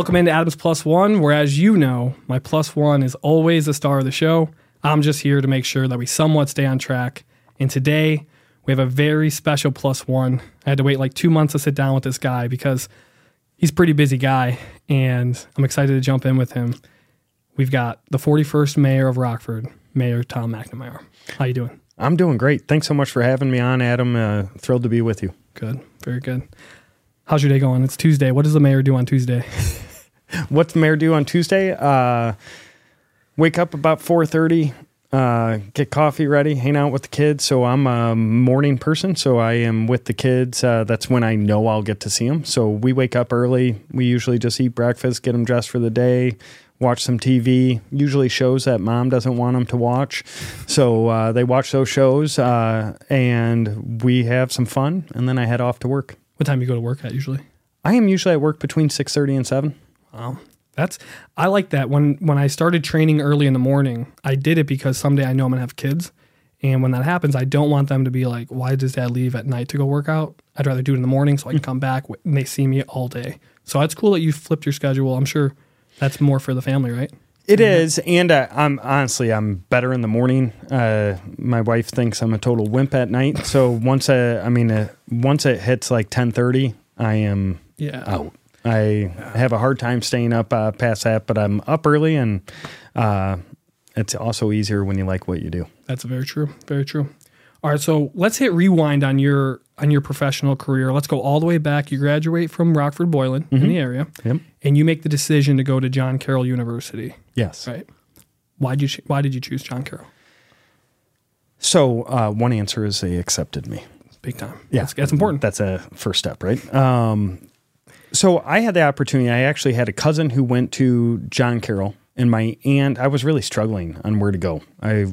Welcome into Adams Plus One, where, as you know, my plus one is always the star of the show. I'm just here to make sure that we somewhat stay on track. And today, we have a very special plus one. I had to wait like two months to sit down with this guy because he's a pretty busy guy, and I'm excited to jump in with him. We've got the 41st mayor of Rockford, Mayor Tom McNamara. How you doing? I'm doing great. Thanks so much for having me on, Adam. Uh, thrilled to be with you. Good, very good. How's your day going? It's Tuesday. What does the mayor do on Tuesday? What's the mayor do on Tuesday? Uh, wake up about 4.30, uh, get coffee ready, hang out with the kids. So I'm a morning person, so I am with the kids. Uh, that's when I know I'll get to see them. So we wake up early. We usually just eat breakfast, get them dressed for the day, watch some TV, usually shows that mom doesn't want them to watch. So uh, they watch those shows, uh, and we have some fun, and then I head off to work. What time you go to work at usually? I am usually at work between 6.30 and 7. Wow. That's I like that. When when I started training early in the morning, I did it because someday I know I'm gonna have kids. And when that happens, I don't want them to be like, why does dad leave at night to go work out? I'd rather do it in the morning so I can come back and they see me all day. So it's cool that you flipped your schedule. I'm sure that's more for the family, right? It is, and uh, I'm honestly I'm better in the morning. Uh, my wife thinks I'm a total wimp at night. So once I, I mean, uh, once it hits like 10:30, I am Yeah. out. I have a hard time staying up uh, past that, but I'm up early, and uh, it's also easier when you like what you do. That's very true. Very true. All right, so let's hit rewind on your on your professional career. Let's go all the way back. You graduate from Rockford Boylan in the area, Yep. and you make the decision to go to John Carroll University. Yes. Right. Why did you Why did you choose John Carroll? So uh, one answer is they accepted me. Big time. Yeah, that's, that's important. That's a first step, right? Um, so I had the opportunity. I actually had a cousin who went to John Carroll, and my aunt. I was really struggling on where to go. I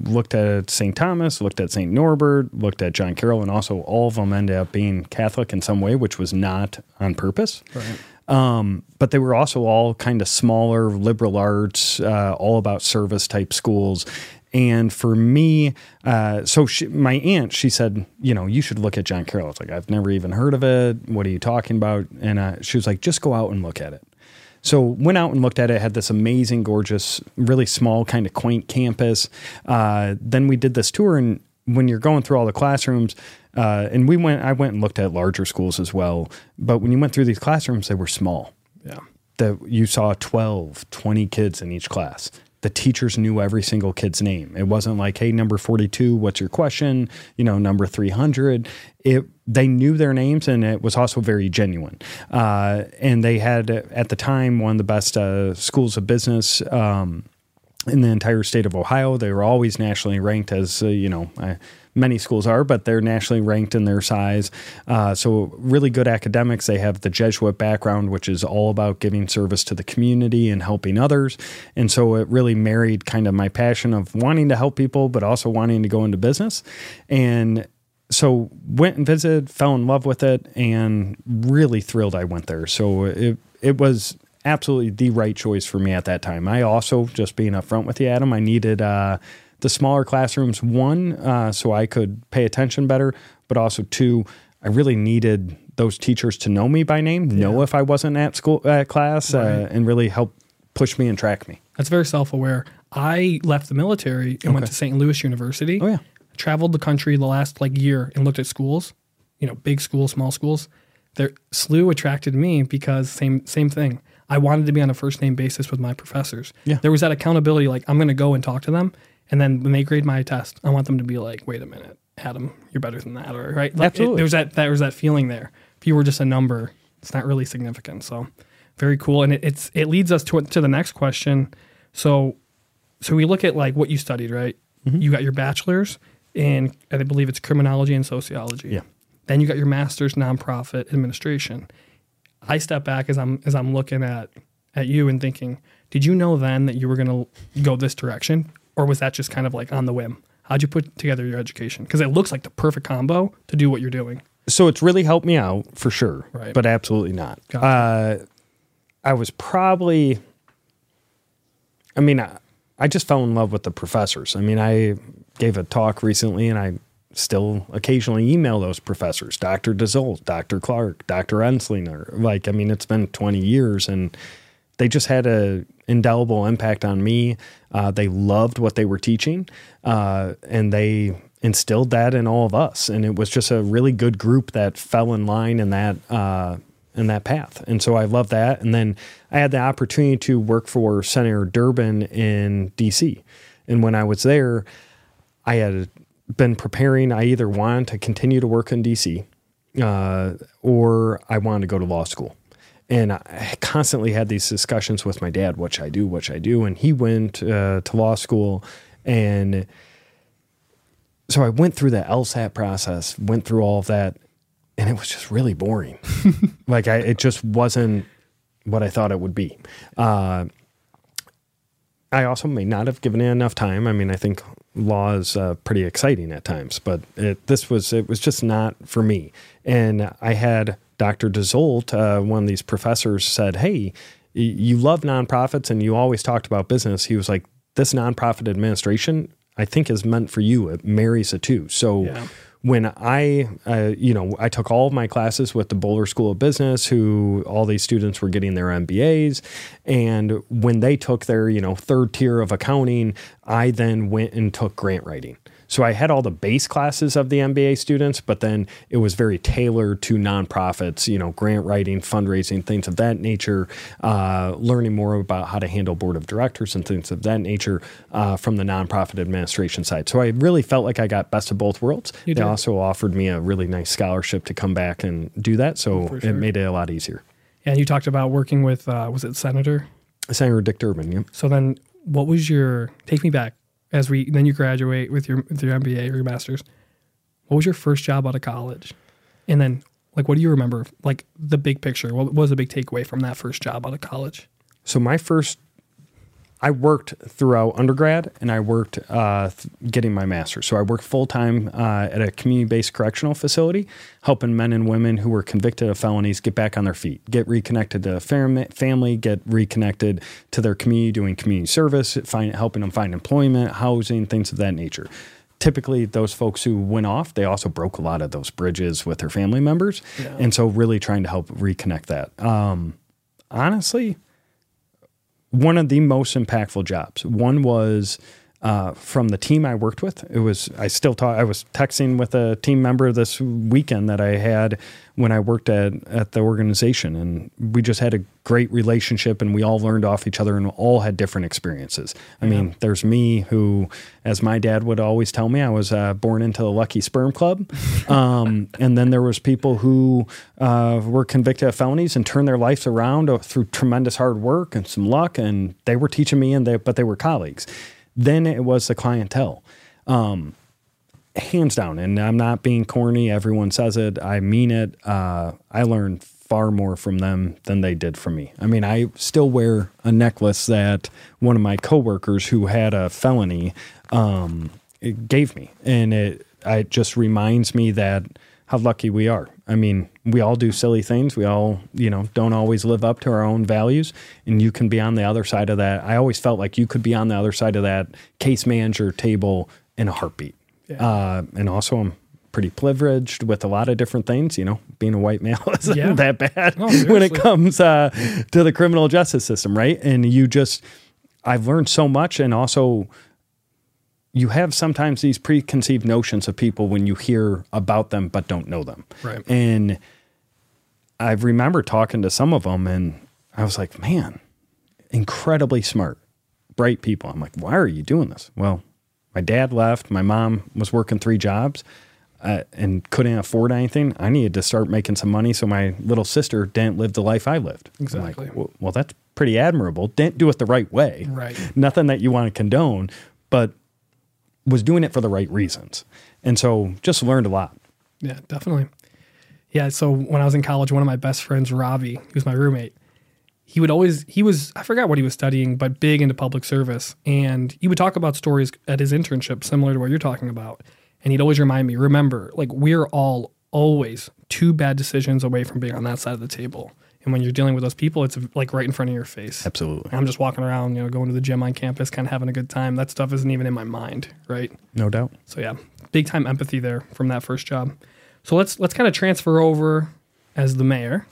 looked at St. Thomas, looked at St. Norbert, looked at John Carroll, and also all of them ended up being Catholic in some way, which was not on purpose. Right. Um, but they were also all kind of smaller liberal arts, uh, all about service type schools. And for me, uh, so she, my aunt, she said, you know, you should look at John Carroll. It's like, I've never even heard of it. What are you talking about? And uh, she was like, just go out and look at it. So went out and looked at it. Had this amazing, gorgeous, really small, kind of quaint campus. Uh, then we did this tour, and when you're going through all the classrooms, uh, and we went, I went and looked at larger schools as well. But when you went through these classrooms, they were small. Yeah. That you saw 12, 20 kids in each class. The teachers knew every single kid's name. It wasn't like, hey, number 42, what's your question? You know, number 300. It they knew their names and it was also very genuine. Uh, and they had at the time one of the best uh, schools of business um, in the entire state of Ohio. They were always nationally ranked as uh, you know. Uh, Many schools are, but they're nationally ranked in their size. Uh, so, really good academics. They have the Jesuit background, which is all about giving service to the community and helping others. And so, it really married kind of my passion of wanting to help people, but also wanting to go into business. And so went and visited, fell in love with it, and really thrilled I went there. So it it was absolutely the right choice for me at that time. I also, just being upfront with you, Adam, I needed uh, the smaller classrooms. One, uh, so I could pay attention better, but also two, I really needed those teachers to know me by name, know if I wasn't at school at class, uh, and really help push me and track me. That's very self aware. I left the military and went to St. Louis University. Oh yeah. Traveled the country the last like year and looked at schools, you know, big schools, small schools. Their SLU attracted me because same same thing. I wanted to be on a first name basis with my professors. Yeah. There was that accountability, like I'm gonna go and talk to them. And then when they grade my test, I want them to be like, wait a minute, Adam, you're better than that, or right? Like, it- Absolutely. there was that there was that feeling there. If you were just a number, it's not really significant. So very cool. And it, it's it leads us to to the next question. So so we look at like what you studied, right? Mm-hmm. You got your bachelor's in, I believe it's criminology and sociology. Yeah. Then you got your master's nonprofit administration. I step back as I'm as I'm looking at at you and thinking, did you know then that you were going to go this direction, or was that just kind of like on the whim? How'd you put together your education? Because it looks like the perfect combo to do what you're doing. so it's really helped me out for sure, Right. but absolutely not. Gotcha. Uh, I was probably, I mean, I, I just fell in love with the professors. I mean, I gave a talk recently and I still occasionally email those professors, Dr. DeZolt, Dr. Clark, Dr. Enslinger. Like, I mean, it's been 20 years and they just had a indelible impact on me. Uh, they loved what they were teaching, uh, and they instilled that in all of us. And it was just a really good group that fell in line in that uh, in that path. And so I love that. And then I had the opportunity to work for Senator Durbin in D.C. And when I was there, I had been preparing. I either wanted to continue to work in D.C. Uh, or I wanted to go to law school. And I constantly had these discussions with my dad, what should I do, what should I do? And he went uh, to law school. And so I went through the LSAT process, went through all of that, and it was just really boring. like I, it just wasn't what I thought it would be. Uh, I also may not have given it enough time. I mean, I think law is uh, pretty exciting at times, but it, this was it was just not for me. And I had Dr. DeZolt, uh, one of these professors, said, Hey, you love nonprofits and you always talked about business. He was like, This nonprofit administration, I think, is meant for you. It marries the two. So, yeah when I, uh, you know, I took all of my classes with the Boler School of Business, who all these students were getting their MBAs. And when they took their, you know, third tier of accounting, I then went and took grant writing. So I had all the base classes of the MBA students, but then it was very tailored to nonprofits, you know, grant writing, fundraising, things of that nature, uh, learning more about how to handle board of directors and things of that nature uh, from the nonprofit administration side. So I really felt like I got best of both worlds. You they did. also offered me a really nice scholarship to come back and do that. So sure. it made it a lot easier. And you talked about working with, uh, was it Senator? Senator Dick Durbin, yeah. So then what was your, take me back, as we then you graduate with your with your MBA or your master's. What was your first job out of college? And then like what do you remember like the big picture? What was the big takeaway from that first job out of college? So my first I worked throughout undergrad and I worked uh, getting my master's. So I worked full time uh, at a community based correctional facility, helping men and women who were convicted of felonies get back on their feet, get reconnected to fam- family, get reconnected to their community, doing community service, find, helping them find employment, housing, things of that nature typically those folks who went off they also broke a lot of those bridges with their family members yeah. and so really trying to help reconnect that um, honestly one of the most impactful jobs. One was uh, from the team I worked with. It was I still talk. I was texting with a team member this weekend that I had when I worked at at the organization, and we just had a great relationship, and we all learned off each other, and all had different experiences. I yeah. mean, there's me who, as my dad would always tell me, I was uh, born into the lucky sperm club, um, and then there was people who uh, were convicted of felonies and turned their lives around uh, through tremendous hard work and some luck, and they were teaching me, and they but they were colleagues. Then it was the clientele. Um, hands down, and I'm not being corny. Everyone says it. I mean it. Uh, I learned far more from them than they did from me. I mean, I still wear a necklace that one of my coworkers who had a felony um, gave me, and it it just reminds me that how lucky we are. I mean, we all do silly things. We all, you know, don't always live up to our own values. And you can be on the other side of that. I always felt like you could be on the other side of that case manager table in a heartbeat. Yeah. Uh, and also, I'm pretty privileged with a lot of different things. You know, being a white male isn't yeah. that bad oh, when it comes uh, to the criminal justice system, right? And you just, I've learned so much, and also you have sometimes these preconceived notions of people when you hear about them but don't know them. Right. And I remember talking to some of them and I was like, man, incredibly smart, bright people. I'm like, why are you doing this? Well, my dad left. My mom was working three jobs uh, and couldn't afford anything. I needed to start making some money so my little sister didn't live the life I lived. Exactly. Like, well, well, that's pretty admirable. Didn't do it the right way. Right. Nothing that you want to condone, but was doing it for the right reasons. And so just learned a lot. Yeah, definitely. Yeah. So when I was in college, one of my best friends, Ravi, was my roommate, he would always, he was, I forgot what he was studying, but big into public service. And he would talk about stories at his internship, similar to what you're talking about. And he'd always remind me, remember, like, we're all always two bad decisions away from being on that side of the table. And when you're dealing with those people, it's like right in front of your face. Absolutely. I'm just walking around, you know, going to the gym on campus, kind of having a good time. That stuff isn't even in my mind, right? No doubt. So yeah, big time empathy there from that first job. So let's let's kind of transfer over as the mayor.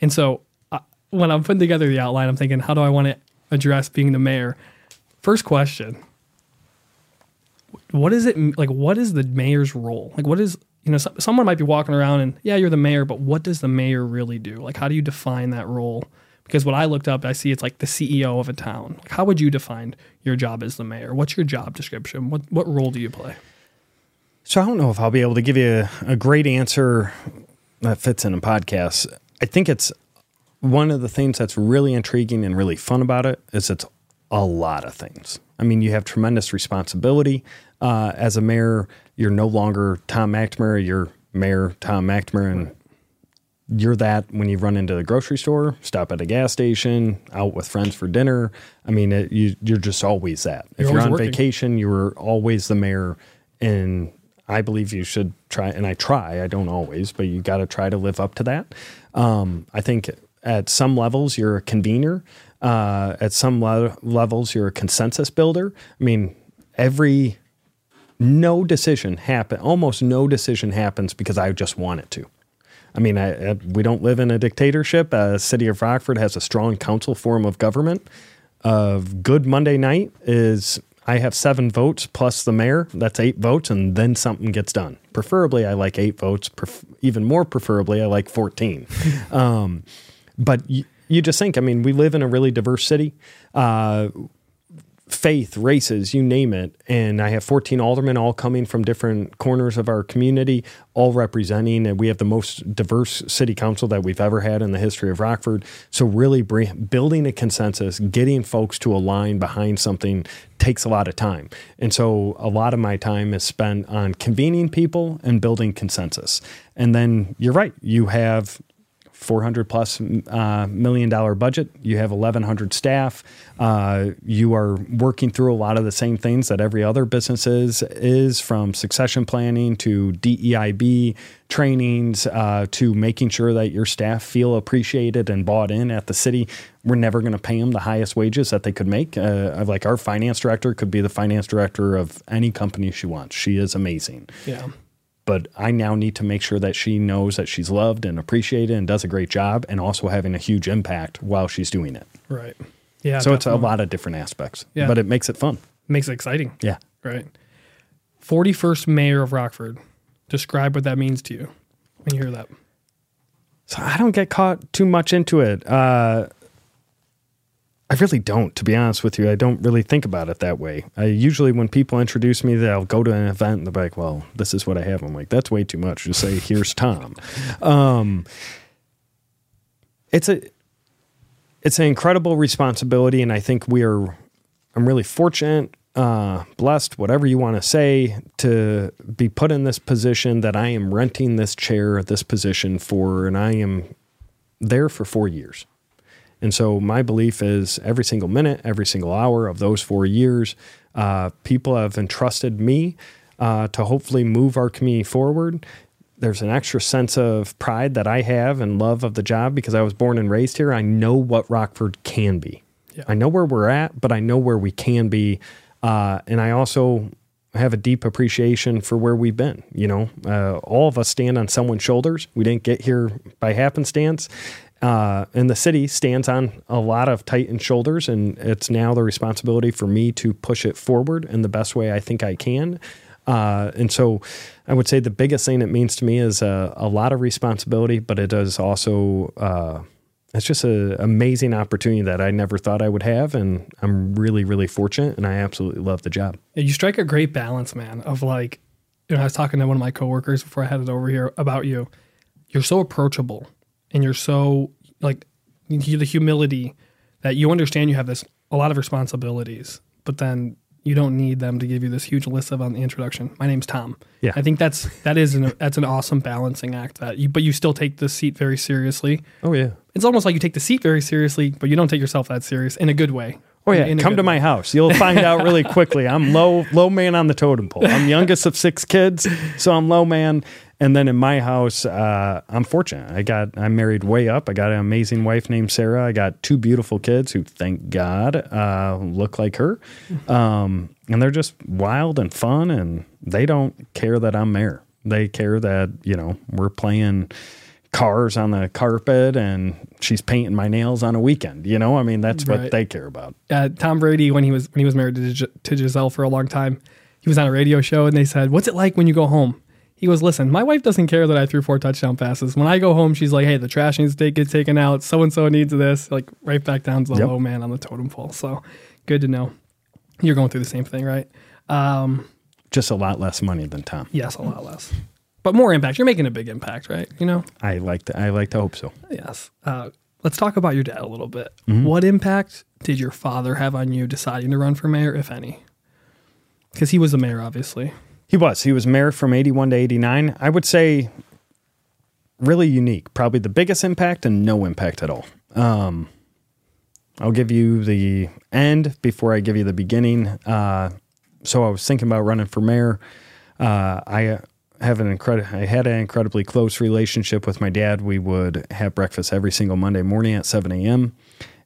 And so uh, when I'm putting together the outline, I'm thinking, how do I want to address being the mayor? First question: What is it like? What is the mayor's role? Like, what is you know? So, someone might be walking around and yeah, you're the mayor, but what does the mayor really do? Like, how do you define that role? Because what I looked up, I see it's like the CEO of a town. Like, how would you define your job as the mayor? What's your job description? What what role do you play? So I don't know if I'll be able to give you a, a great answer that fits in a podcast. I think it's one of the things that's really intriguing and really fun about it is it's a lot of things. I mean, you have tremendous responsibility uh, as a mayor. You're no longer Tom McNamara. You're Mayor Tom McNamara, and you're that when you run into the grocery store, stop at a gas station, out with friends for dinner. I mean, it, you, you're just always that. You're if you're on working. vacation, you're always the mayor. And I believe you should try, and I try, I don't always, but you got to try to live up to that. Um, I think at some levels, you're a convener. Uh, at some le- levels, you're a consensus builder. I mean, every no decision happen almost no decision happens because I just want it to. I mean, I, I, we don't live in a dictatorship. Uh, City of Rockford has a strong council form of government. Of good Monday night is I have seven votes plus the mayor. That's eight votes, and then something gets done. Preferably, I like eight votes. Pref- even more preferably, I like fourteen. um, but you, you just think. I mean, we live in a really diverse city. Uh, faith, races, you name it. And I have 14 aldermen all coming from different corners of our community, all representing, and we have the most diverse city council that we've ever had in the history of Rockford. So, really bring, building a consensus, getting folks to align behind something takes a lot of time. And so, a lot of my time is spent on convening people and building consensus. And then you're right, you have 400 plus uh, million dollar budget. You have 1,100 staff. Uh, you are working through a lot of the same things that every other business is, is from succession planning to DEIB trainings uh, to making sure that your staff feel appreciated and bought in at the city. We're never going to pay them the highest wages that they could make. Uh, like our finance director could be the finance director of any company she wants. She is amazing Yeah. But I now need to make sure that she knows that she's loved and appreciated and does a great job and also having a huge impact while she's doing it. Right. Yeah. So it's a lot of different aspects, Yeah. but it makes it fun. makes it exciting. Yeah. Right. 41st mayor of Rockford. Describe what that means to you when you hear that. So I don't get caught too much into it. Uh, I really don't, to be honest with you. I don't really think about it that way. I usually, when people introduce me, they'll go to an event and they're like, "Well, this is what I have." I'm like, "That's way too much." Just say, "Here's Tom." Um, it's a, it's an incredible responsibility, and I think we are. I'm really fortunate, uh, blessed, whatever you want to say, to be put in this position that I am renting this chair, this position for, and I am there for four years. And so my belief is every single minute, every single hour of those four years, uh, people have entrusted me uh, to hopefully move our community forward. There's an extra sense of pride that I have and love of the job because I was born and raised here. I know what Rockford can be. Yeah. I know where we're at, but I know where we can be. Uh, and I also have a deep appreciation for where we've been. You know, uh, all of us stand on someone's shoulders. We didn't get here by happenstance. Uh, and the city stands on a lot of tightened shoulders, and it's now the responsibility for me to push it forward in the best way I think I can. Uh, and so I would say the biggest thing it means to me is a, a lot of responsibility, but it is also, uh, it's just an amazing opportunity that I never thought I would have. And I'm really, really fortunate, and I absolutely love the job. You strike a great balance, man, of like, you know, I was talking to one of my coworkers before I headed over here about you. You're so approachable and you're so like the humility that you understand you have this a lot of responsibilities, but then you don't need them to give you this huge list of on the introduction. My name's Tom. Yeah. I think that's that is an that's an awesome balancing act that you but you still take the seat very seriously. Oh, yeah. It's almost like you take the seat very seriously, but you don't take yourself that serious in a good way. Oh yeah, come to way. my house. You'll find out really quickly. I'm low low man on the totem pole. I'm youngest of six kids, so I'm low man. And then in my house, uh, I'm fortunate. I got I'm married way up. I got an amazing wife named Sarah. I got two beautiful kids who, thank God, uh, look like her. Um, and they're just wild and fun, and they don't care that I'm mayor. They care that you know we're playing cars on the carpet and she's painting my nails on a weekend. You know, I mean that's Right. what they care about. uh, Tom Brady when he was when he was married to, Gis- to Gisele for a long time. He was on a radio show and they said, "What's it like when you go home?" He goes, "Listen, my wife doesn't care that I threw four touchdown passes. When I go home, she's like, "Hey, the trash needs to get taken out. So and so needs this." Like right back down to the Yep. low man on the totem pole. So good to know. You're going through the same thing, right? Um, Just a lot less money than Tom. yes, a lot less, but more impact. You're making a big impact, right? You know. I like to I like to hope so. Yes. Uh, let's talk about your dad a little bit. What impact did your father have on you deciding to run for mayor, if any? Because he was the mayor, obviously. He was. He was mayor from 81 to 89. I would say really unique. Probably the biggest impact and no impact at all. Um, I'll give you the end before I give you the beginning. Uh, so I was thinking about running for mayor. Uh, I have an incredible. I had an incredibly close relationship with my dad. We would have breakfast every single Monday morning at 7 a.m.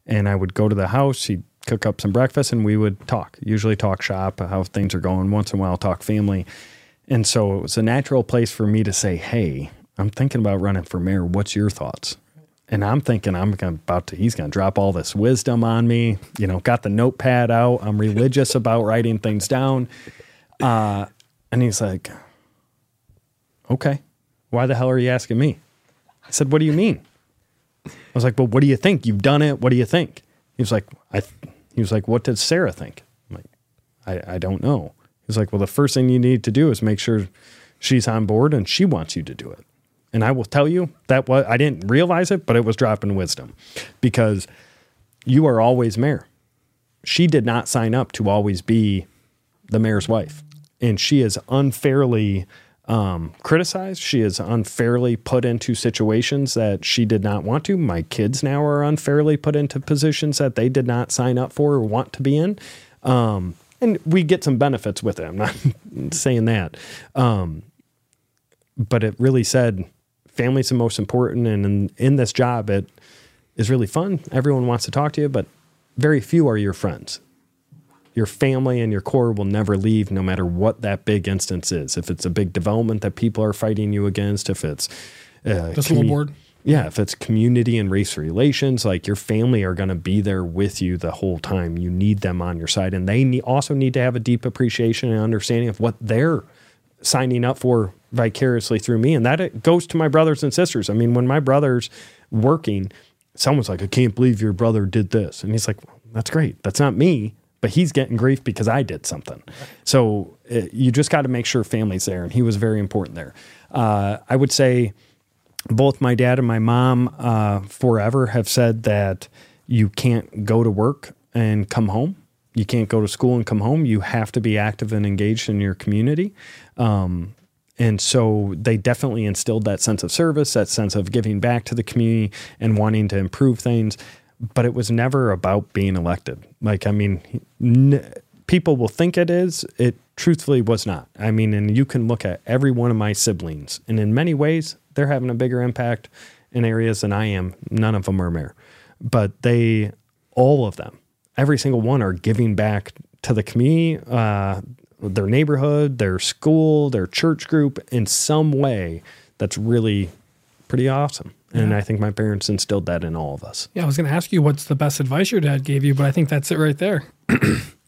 And I would go to the house. He'd cook up some breakfast, and we would talk. Usually talk shop, how things are going. Once in a while, talk family. And so it was a natural place for me to say, "Hey, I'm thinking about running for mayor. What's your thoughts?" And I'm thinking I'm about to. He's going to drop all this wisdom on me. You know, got the notepad out. I'm religious about writing things down. Uh, and he's like, "Okay, why the hell are you asking me?" I said, "What do you mean?" I was like, "Well, what do you think? You've done it. What do you think?" He was like, "I." He was like, "What did Sarah think?" I'm like, "I, I don't know." He was like, "Well, the first thing you need to do is make sure she's on board and she wants you to do it." And I will tell you that was I didn't realize it, but it was dropping wisdom because you are always mayor. She did not sign up to always be the mayor's wife, and she is unfairly um, criticized. She is unfairly put into situations that she did not want to. My kids now are unfairly put into positions that they did not sign up for or want to be in. Um, and we get some benefits with it. I'm not saying that. Um, but it really said family's the most important. And in, in this job, it is really fun. Everyone wants to talk to you, but very few are your friends your family and your core will never leave no matter what that big instance is. If it's a big development that people are fighting you against, if it's uh, The school board. yeah, if it's community and race relations, like your family are going to be there with you the whole time. You need them on your side, and they need, also need to have a deep appreciation and understanding of what they're signing up for vicariously through me, and that goes to my brothers and sisters. I mean, when my brother's working, someone's like, "I can't believe your brother did this," and he's like, "That's great. That's not me." But he's getting grief because I did something. So uh, you just got to make sure family's there. And he was very important there. Uh, I would say both my dad and my mom uh, forever have said that you can't go to work and come home. You can't go to school and come home. You have to be active and engaged in your community. Um, and so they definitely instilled that sense of service, that sense of giving back to the community and wanting to improve things. But it was never about being elected. Like, I mean, n- people will think it is. It truthfully was not. I mean, and you can look at every one of my siblings, and in many ways, they're having a bigger impact in areas than I am. None of them are mayor, but they, all of them, every single one are giving back to the community, uh, their neighborhood, their school, their church group in some way that's really pretty awesome. And I think my parents instilled that in all of us. Yeah, I was going to ask you what's the best advice your dad gave you, but I think that's it right there.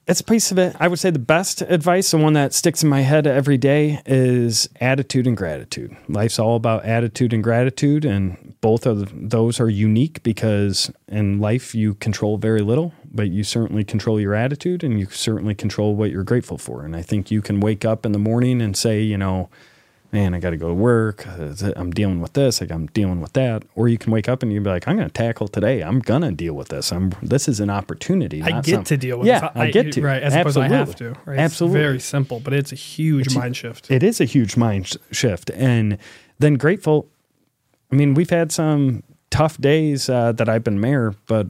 it's a piece of it. I would say the best advice, the one that sticks in my head every day, is attitude and gratitude. Life's all about attitude and gratitude, and both of those are unique because in life you control very little, but you certainly control your attitude and you certainly control what you're grateful for. And I think you can wake up in the morning and say, you know, man, I got to go to work. I'm dealing with this. Like I'm dealing with that. Or you can wake up and you be like, I'm going to tackle today. I'm going to deal with this. I'm. This is an opportunity. I get some- to deal with yeah, this. I, get to. Right, as opposed to I have Absolutely. to. Right? Absolutely. It's very simple, but it's a huge mind shift. It is a huge mind sh- shift. And then grateful. I mean, we've had some tough days uh, that I've been mayor, but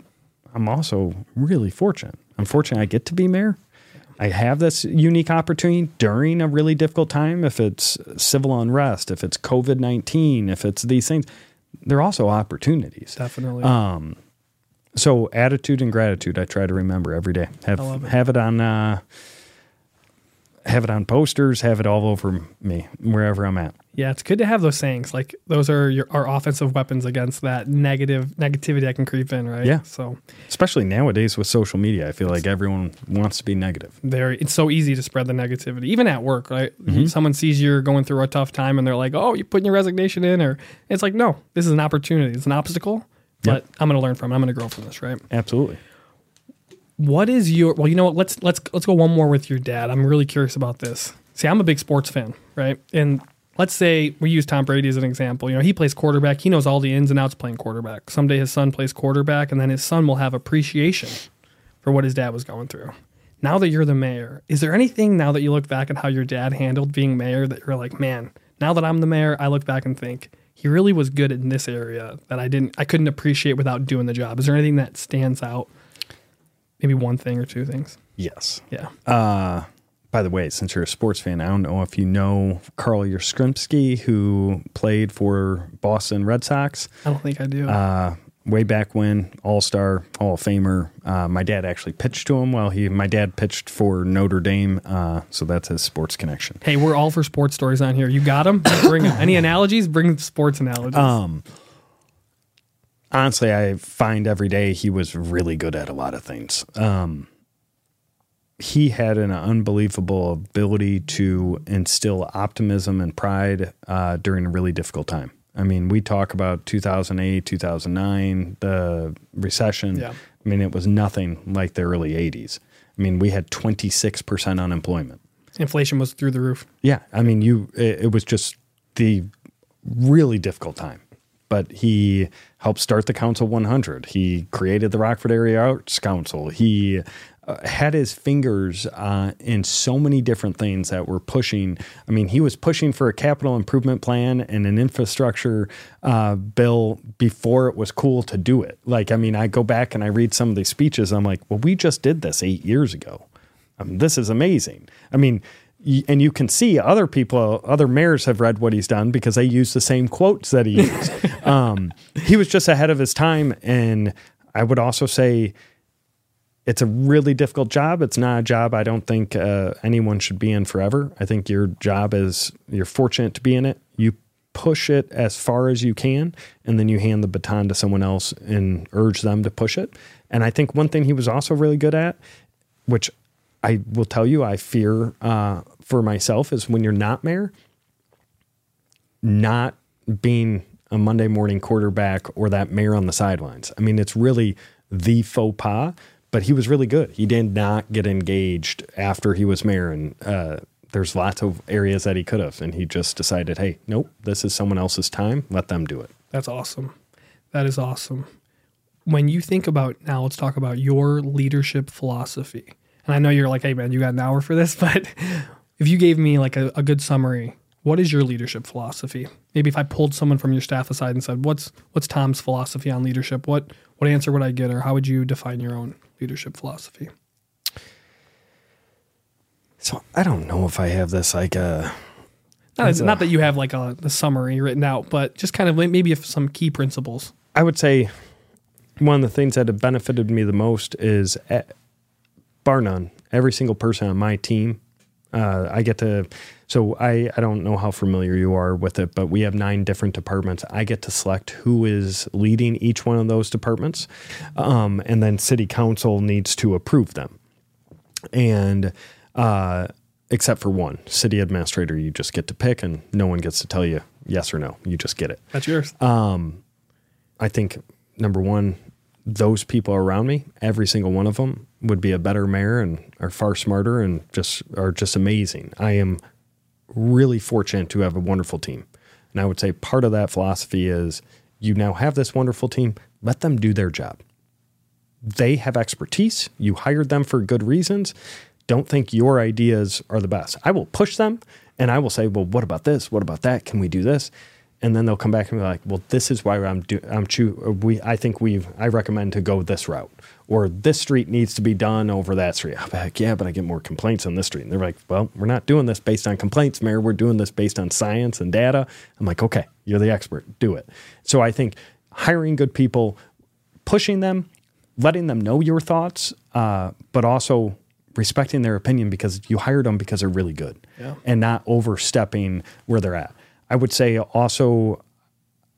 I'm also really fortunate. I'm fortunate I get to be mayor. I have this unique opportunity during a really difficult time. If it's civil unrest, if it's COVID 19, if it's these things, they're also opportunities. Definitely. Um, so attitude and gratitude, I try to remember every day. Have love it. have it on uh, have it on posters, have it all over me wherever I'm at. Yeah, it's good to have those sayings. Like those are your our offensive weapons against that negative negativity that can creep in, right? Yeah. So Especially nowadays with social media, I feel like everyone wants to be negative. very it's so easy to spread the negativity, even at work, right? Mm-hmm. Someone sees you're going through a tough time and they're like, "Oh, you're putting your resignation in," or it's like, "No, this is an opportunity. It's an obstacle, but I'm going to learn from it. I'm going to grow from this." Right? Absolutely. What is your well? You know what? Let's let's let's go one more with your dad. I'm really curious about this. See, I'm a big sports fan, right? And let's say we use Tom Brady as an example. You know, he plays quarterback. He knows all the ins and outs playing quarterback. Someday his son plays quarterback, and then his son will have appreciation for what his dad was going through. Now that you're the mayor, is there anything now that you look back at how your dad handled being mayor that you're like, man, now that I'm the mayor, I look back and think he really was good in this area that I didn't, I couldn't appreciate without doing the job. Is there anything that stands out? Maybe one thing or two things. Yes. Yeah. Uh, by the way, since you're a sports fan, I don't know if you know Carl Yastrzemski, who played for Boston Red Sox I don't think I do. uh, way back when, All Star, Hall of Famer. Uh, my dad actually pitched to him. while he my dad pitched for Notre Dame, uh, so that's his sports connection. hey, we're all for sports stories on here. You got them? Bring 'em. Any analogies? Bring sports analogies. Um, honestly, I find every day he was really good at a lot of things. Um, he had an unbelievable ability to instill optimism and pride uh, during a really difficult time. I mean, we talk about 2008, 2009, the recession. Yeah. I mean, it was nothing like the early 80s. I mean, we had 26% unemployment. Inflation was through the roof. Yeah, I mean, you. It, it was just the really difficult time, but he helped start the Council 100. He created the Rockford Area Arts Council. He uh, had his fingers uh, in so many different things that were pushing. I mean, he was pushing for a capital improvement plan and an infrastructure uh, bill before it was cool to do it. Like, I mean, I go back and I read some of these speeches. I'm like, well, we just did this eight years ago. Um, this is amazing. I mean, and you can see other people, other mayors have read what he's done because they use the same quotes that he used. um, he was just ahead of his time. And I would also say it's a really difficult job. It's not a job I don't think uh, anyone should be in forever. I think your job is you're fortunate to be in it. You push it as far as you can, and then you hand the baton to someone else and urge them to push it. And I think one thing he was also really good at, which I will tell you, I fear uh, for myself, is when you're not mayor, not being a Monday morning quarterback or that mayor on the sidelines. I mean, it's really the faux pas, but he was really good. He did not get engaged after he was mayor, and uh, there's lots of areas that he could have, and he just decided, hey, nope, this is someone else's time. Let them do it. That's awesome. That is awesome. When you think about now, let's talk about your leadership philosophy. And I know you're like, hey man, you got an hour for this, but if you gave me like a, a good summary, what is your leadership philosophy? Maybe if I pulled someone from your staff aside and said, "What's what's Tom's philosophy on leadership?" What what answer would I get, or how would you define your own leadership philosophy? So I don't know if I have this like uh Not, a- not that you have like a the summary written out, but just kind of like maybe if some key principles. I would say one of the things that have benefited me the most is, eh, bar none, every single person on my team. Uh, I get to, so I, I don't know how familiar you are with it, but we have nine different departments. I get to select who is leading each one of those departments. Um, and then city council needs to approve them. And, uh, except for one city administrator, you just get to pick and no one gets to tell you yes or no. You just get it. That's yours. I think number one, those people around me, every single one of them would be a better mayor and are far smarter and just are just amazing. I am really fortunate to have a wonderful team. And I would say part of that philosophy is you now have this wonderful team, let them do their job. They have expertise. You hired them for good reasons. Don't think your ideas are the best. I will push them and I will say, well, what about this? What about that? Can we do this? And then they'll come back and be like, "Well, this is why I'm do I'm choo- we I think we I recommend to go this route." Or this street needs to be done over that street. I'm like, yeah, but I get more complaints on this street. And they're like, well, we're not doing this based on complaints, Mayor. We're doing this based on science and data. I'm like, okay, you're the expert. Do it. So I think hiring good people, pushing them, letting them know your thoughts, uh, but also respecting their opinion because you hired them because they're really good Yeah. and not overstepping where they're at. I would say also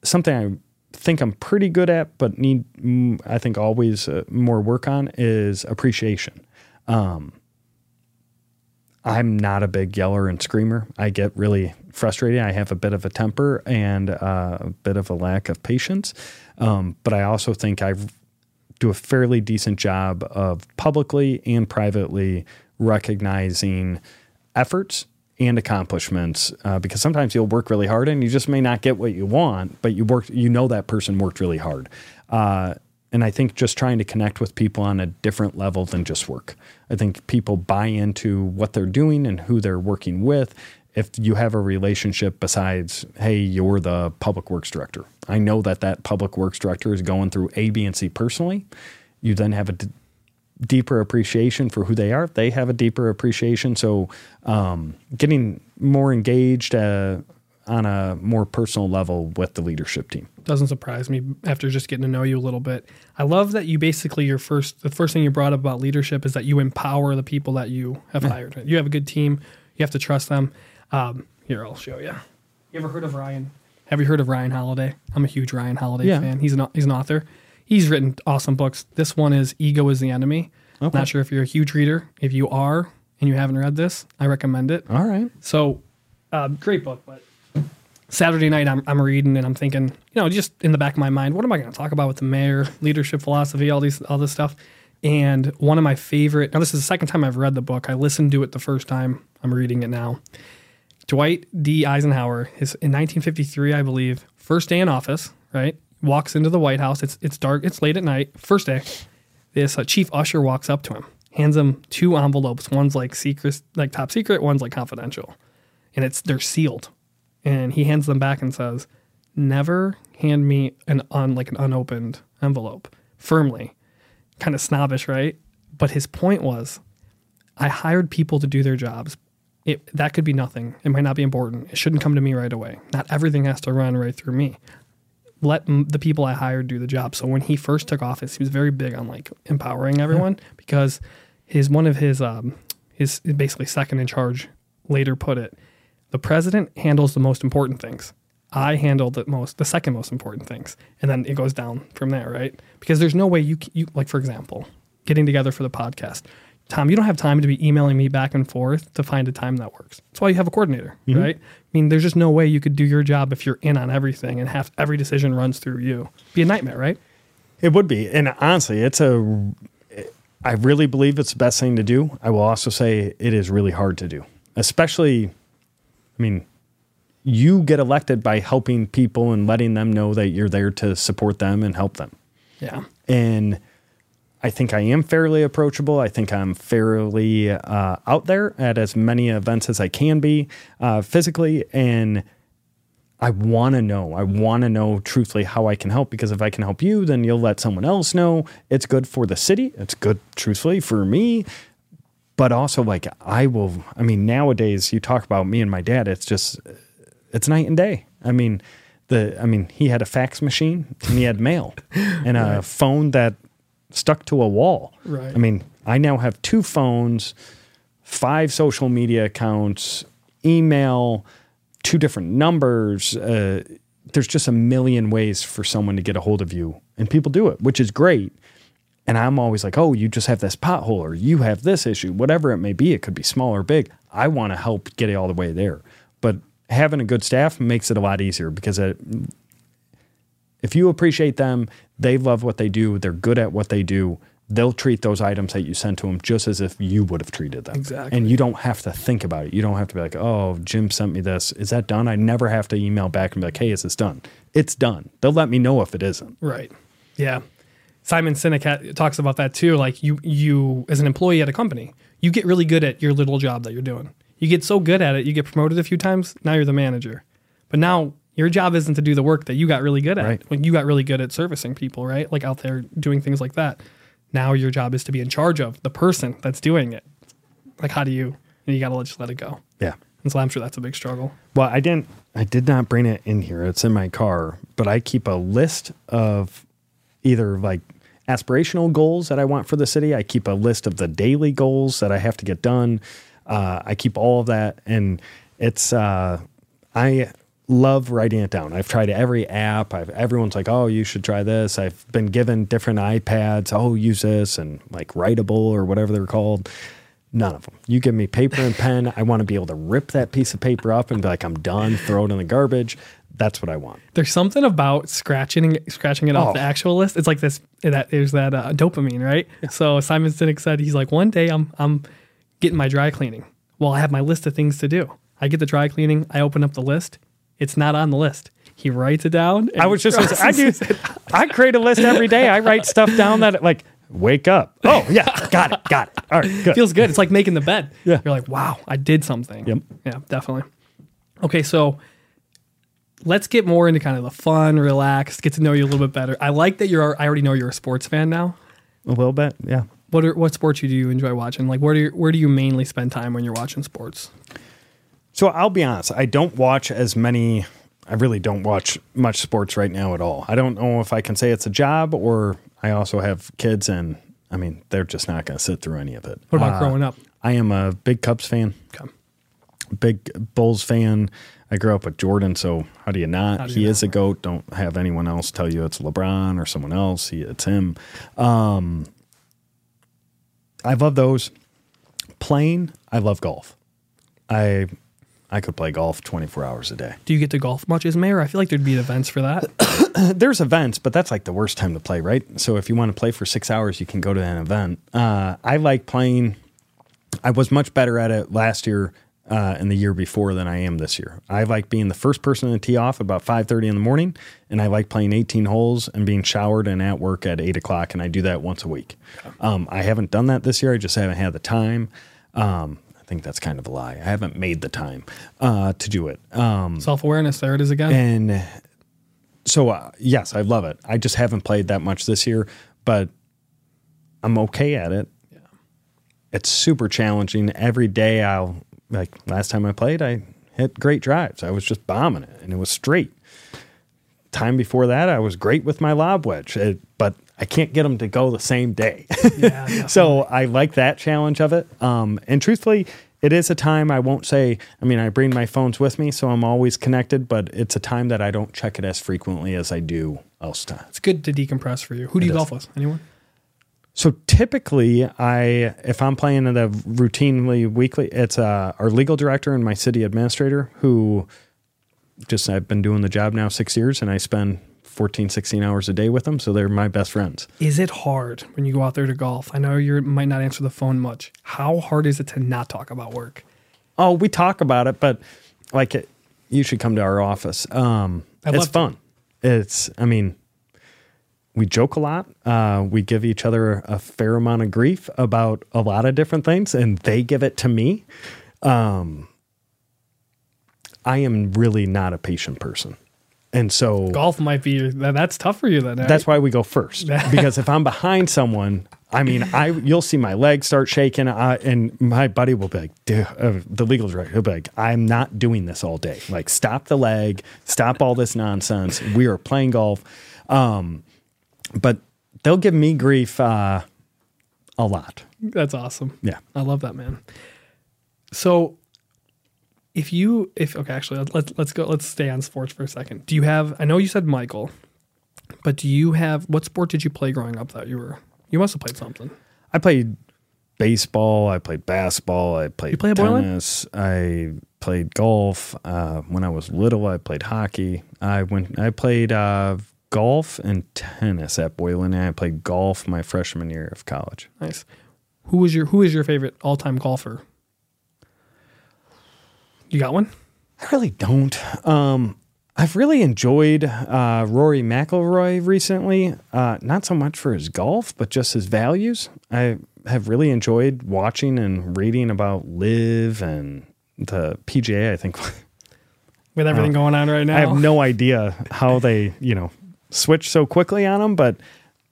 something I think I'm pretty good at, but need mm, I think always uh, more work on is appreciation. Um, I'm not a big yeller and screamer. I get really frustrated. I have a bit of a temper and uh, a bit of a lack of patience. Um, but I also think I do a fairly decent job of publicly and privately recognizing efforts and accomplishments uh, because sometimes you'll work really hard and you just may not get what you want, but you worked, you know that person worked really hard. Uh, and I think just trying to connect with people on a different level than just work. I think people buy into what they're doing and who they're working with. If you have a relationship besides, hey, you're the public works director, I know that that public works director is going through A, B, and C personally. You then have a d- deeper appreciation for who they are. They have a deeper appreciation. So, um, getting more engaged uh, on a more personal level with the leadership team. doesn't surprise me after just getting to know you a little bit. I love that you basically your first the first thing you brought up about leadership is that you empower the people that you have hired. You have a good team. You have to trust them. Um, here, I'll show you. You ever heard of Ryan? Have you heard of Ryan Holiday? I'm a huge Ryan Holiday Yeah. fan. He's an he's an author. He's written awesome books. This one is Ego is the Enemy. Okay. Not sure if you're a huge reader. If you are and you haven't read this, I recommend it. All right. So, um, great book. But Saturday night, I'm, I'm reading and I'm thinking, you know, just in the back of my mind, what am I going to talk about with the mayor, leadership philosophy, all these, all this stuff. And one of my favorite. Now, this is the second time I've read the book. I listened to it the first time. I'm reading it now. Dwight D. Eisenhower is in 1953, I believe, first day in office. Right, walks into the White House. It's it's dark. It's late at night. First day. This uh, chief usher walks up to him, hands him two envelopes. One's like secret, like top secret. One's like confidential, and it's they're sealed. And he hands them back and says, "Never hand me an un like an unopened envelope." Firmly, kind of snobbish, right? But his point was, I hired people to do their jobs. It, that could be nothing. It might not be important. It shouldn't come to me right away. Not everything has to run right through me. Let m- the people I hired do the job. So when he first took office, he was very big on like empowering everyone because his one of his um his basically second in charge later put it, the president handles the most important things. I handle the most the second most important things, and then it goes down from there, right? Because there's no way you you like for example, getting together for the podcast. Tom, you don't have time to be emailing me back and forth to find a time that works. That's why you have a coordinator, mm-hmm. right? I mean, there's just no way you could do your job if you're in on everything and have every decision runs through you. Be a nightmare, right? It would be. And honestly, it's a, I really believe it's the best thing to do. I will also say it is really hard to do, especially, I mean, you get elected by helping people and letting them know that you're there to support them and help them. Yeah. And I think I am fairly approachable. I think I'm fairly uh, out there at as many events as I can be uh, physically. And I want to know. I want to know truthfully how I can help because if I can help you, then you'll let someone else know. It's good for the city. It's good, truthfully, for me. But also, like, I will, I mean, nowadays you talk about me and my dad, it's just, it's night and day. I mean, the, I mean, he had a fax machine and he had mail and a phone that stuck to a wall. Right. I mean, I now have two phones, five social media accounts, email, two different numbers. Uh, there's just a million ways for someone to get a hold of you, and people do it, which is great. And I'm always like, oh, you just have this pothole, or you have this issue, whatever it may be. It could be small or big. I want to help get it all the way there. But having a good staff makes it a lot easier because it, if you appreciate them, they love what they do, they're good at what they do, they'll treat those items that you sent to them just as if you would have treated them. Exactly. And you don't have to think about it. You don't have to be like, oh, Jim sent me this. Is that done? I never have to email back and be like, hey, is this done? It's done. They'll let me know if it isn't. Right. Yeah. Simon Sinek talks about that too. Like you, you as an employee at a company, you get really good at your little job that you're doing. You get so good at it, you get promoted a few times. Now you're the manager, but now Your job isn't to do the work that you got really good at Right. when you got really good at servicing people, right? Like out there doing things like that. Now your job is to be in charge of the person that's doing it. Like how do you? And you got to just let it go. Yeah. And so I'm sure that's a big struggle. Well, I didn't. I did not bring it in here. It's in my car, but I keep a list of either like aspirational goals that I want for the city. I keep a list of the daily goals that I have to get done. Uh, I keep all of that, and it's. Uh, I love writing it down. I've tried every app. I've everyone's like, "Oh, you should try this." I've been given different iPads. Oh, use this and like Writable or whatever they're called. None of them. You give me paper and pen. I want to be able to rip that piece of paper up and be like, I'm done. Throw it in the garbage. That's what I want. There's something about scratching scratching it off Oh. the actual list. It's like this that there's that uh, dopamine, right? So Simon Sinek said he's like one day I'm I'm getting my dry cleaning. Well, I have my list of things to do. I get the dry cleaning. I open up the list. It's not on the list. He writes it down. I was just, I do. I create a list every day. I write stuff down that like, wake up. Oh, yeah. Got it. Got it. All right. Good. feels good. It's like making the bed. Yeah. You're like, wow, I did something. Yep. Yeah, definitely. Okay, so let's get more into kind of the fun, relaxed, get to know you a little bit better. I like that you're. I already know you're a sports fan now. a little bit. Yeah. What are what sports do you enjoy watching? Like, where do you, where do you mainly spend time when you're watching sports? So I'll be honest, I don't watch as many. I really don't watch much sports right now at all. I don't know if I can say it's a job or I also have kids and I mean, they're just not going to sit through any of it. What about Uh, growing up? I am a big Cubs fan, Okay. big Bulls fan. I grew up with Jordan, so how do you not? Do he is a goat. Don't have anyone else tell you it's LeBron or someone else. He, it's him. Um, I love those. Playing, I love golf. I I could play golf 24 hours a day. Do you get to golf much as mayor? I feel like there'd be events for that. There's events, but that's like the worst time to play, right? So if you want to play for six hours, you can go to an event. Uh, I like playing. I was much better at it last year uh, and the year before than I am this year. I like being the first person to tee off about 5:30 in the morning, and I like playing 18 holes and being showered and at work at eight o'clock, and I do that once a week. Um, I haven't done that this year. I just haven't had the time. Um, think that's kind of a lie. I haven't made the time uh, to do it. Um, Self awareness. There it is again. and so, uh, yes, I love it. I just haven't played that much this year, but I'm okay at it. Yeah. It's super challenging. Every day, I'll, like last time I played, I hit great drives. I was just bombing it and it was straight. Time before that, I was great with my lob wedge, it, but I can't get them to go the same day. yeah. so I like that challenge of it. Um, and truthfully, it is a time I won't say. I mean, I bring my phones with me, so I'm always connected. But it's a time that I don't check it as frequently as I do else time. it's good to decompress for you. Who do you is. golf with? Anyone? So typically, I if I'm playing in the routinely weekly, it's uh, our legal director and my city administrator who just I've been doing the job now six years, and I spend 14, 16 hours a day with them. So they're my best friends. Is it hard when you go out there to golf? I know you might not answer the phone much. How hard is it to not talk about work? Oh, we talk about it, but like it, you should come to our office. Um, it's fun. It's, I mean, we joke a lot. Uh, we give each other a fair amount of grief about a lot of different things, and they give it to me. Um, I am really not a patient person. And so Golf might be that's tough for you then. eh? that's why we go first because if I'm behind someone, I mean, I you'll see my legs start shaking, and my buddy will be like, Dude, uh, the legal director, he'll be like, I'm not doing this all day. Like, stop the leg, stop all this nonsense. We are playing golf, um, but they'll give me grief uh, a lot. That's awesome. Yeah. I love that, man. So if you if okay, actually let, let, let's go let's stay on sports for a second. Do you have I know you said Michael, but do you have what sport did you play growing up that you were you must have played something. I played baseball. I played basketball. I played You play tennis. I played golf. Uh, when I was little, I played hockey. I went. I played uh, golf and tennis at Boylan. And I played golf my freshman year of college. Nice. Who was your who is your favorite all time golfer? You got one? I really don't. Um, I've really enjoyed uh, Rory McIlroy recently. Uh, not so much for his golf, but just his values. I have really enjoyed watching and reading about LIV and the PGA. I think with everything going on right now. I have no idea how they, you know, switched so quickly on him, but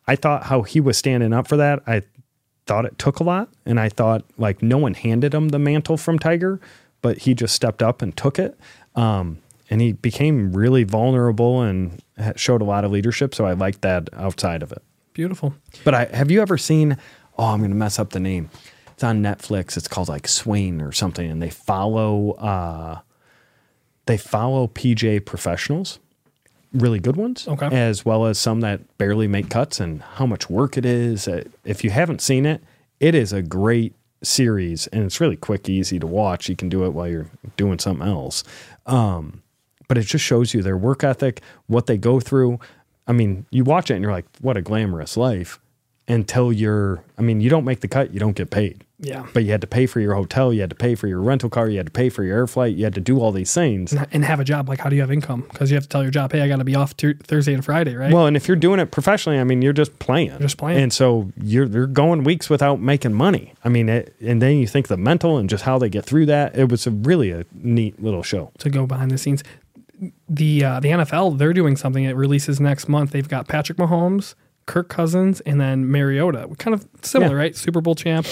I thought how he was standing up for that. I thought it took a lot, and I thought like no one handed him the mantle from Tiger, but he just stepped up and took it. Um, and he became really vulnerable and showed a lot of leadership. So I liked that outside of it. Beautiful. But I have you ever seen? Oh, I'm going to mess up the name. It's on Netflix. It's called like Swain or something, and they follow uh, they follow PGA professionals, really good ones, Okay. as well as some that barely make cuts, and how much work it is. Uh, If you haven't seen it, it is a great series, and it's really quick, easy to watch. You can do it while you're doing something else. Um, but it just shows you their work ethic, what they go through. I mean, you watch it and you're like, what a glamorous life until you're, I mean, you don't make the cut, you don't get paid. Yeah. But you had to pay for your hotel, you had to pay for your rental car, you had to pay for your air flight, you had to do all these things. And- have a job. Like, how do you have income? Because you have to tell your job, hey, I got to be off tu- Thursday and Friday, right? Well, and if you're doing it professionally, I mean, you're just playing. Just playing. And so you're you're going weeks without making money. I mean, it, and then you think the mental and just how they get through that. It was a really a neat little show. to go behind the scenes. The uh, the NFL they're doing something. It releases next month. They've got Patrick Mahomes, Kirk Cousins, and then Mariota. Kind of similar, Yeah. right? Super Bowl champ.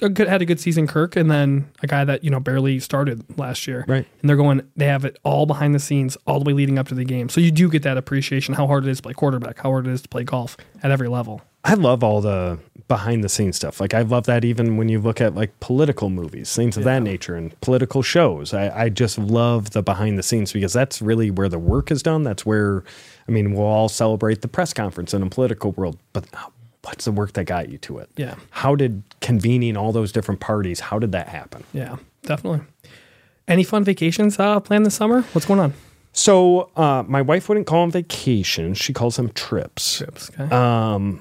A good had a good season, Kirk, and then a guy that you know barely started last year. Right. And they're going. They have it all behind the scenes, all the way leading up to the game. So you do get that appreciation how hard it is to play quarterback, how hard it is to play golf at every level. I love all the behind the scenes stuff. Like I love that even when you look at like political movies, things of that nature, and political shows. I, I just love the behind the scenes because that's really where the work is done. That's where, I mean, we'll all celebrate the press conference in a political world, but what's the work that got you to it? Yeah. How did convening all those different parties? How did that happen? Yeah, definitely. Any fun vacations uh, planned this summer? What's going on? So uh, my wife wouldn't call them vacations; she calls them trips. Trips. Okay. Uh,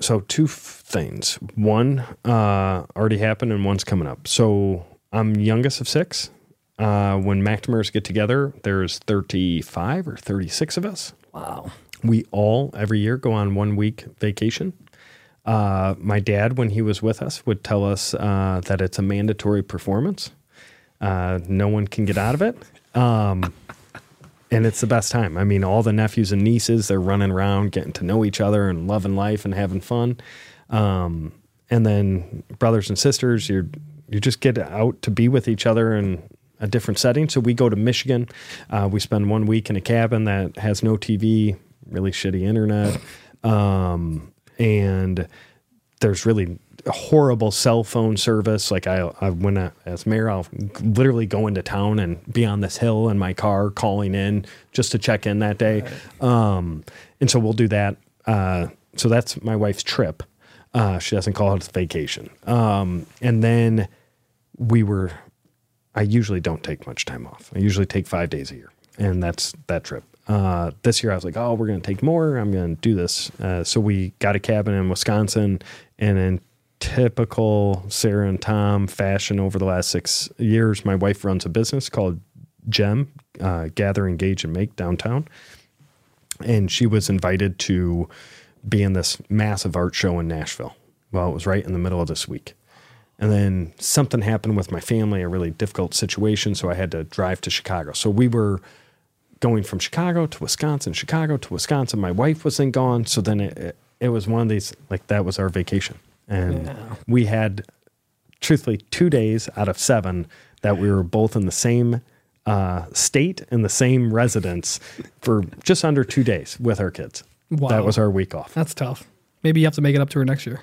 so two f- things. One uh, already happened, and one's coming up. So I'm youngest of six. Uh, when McNamara's get together, there's 35 or 36 of us. wow. We all every year go on one week vacation. Uh, my dad, when he was with us, would tell us uh, that it's a mandatory performance. Uh, no one can get out of it. Um, and it's the best time. I mean, all the nephews and nieces, they're running around, getting to know each other and loving life and having fun. Um, and then brothers and sisters, you're you just get out to be with each other in a different setting. So we go to Michigan. Uh, we spend one week in a cabin that has no TV, really shitty internet, um, and there's really horrible cell phone service. Like I, I when I, as mayor, I'll literally go into town and be on this hill in my car calling in just to check in that day. Um, and so we'll do that. Uh, so that's my wife's trip. Uh, she doesn't call it a vacation. Um, and then we were, I usually don't take much time off. I usually take five days a year, and that's that trip. Uh, this year I was like, oh, we're going to take more. I'm going to do this. Uh, so we got a cabin in Wisconsin, and in typical Sarah and Tom fashion over the last six years, my wife runs a business called Gem, uh, Gather, Engage, and Make downtown. And she was invited to be in this massive art show in Nashville. Well, it was right in the middle of this week. And then something happened with my family, a really difficult situation. So I had to drive to Chicago. So we were going from Chicago to Wisconsin, Chicago to Wisconsin. My wife wasn't gone. So then it, it, it was one of these, like, that was our vacation. And we had, truthfully, two days out of seven that we were both in the same uh, state and the same residence for just under two days with our kids. Wow. That was our week off. That's tough. Maybe you have to make it up to her next year.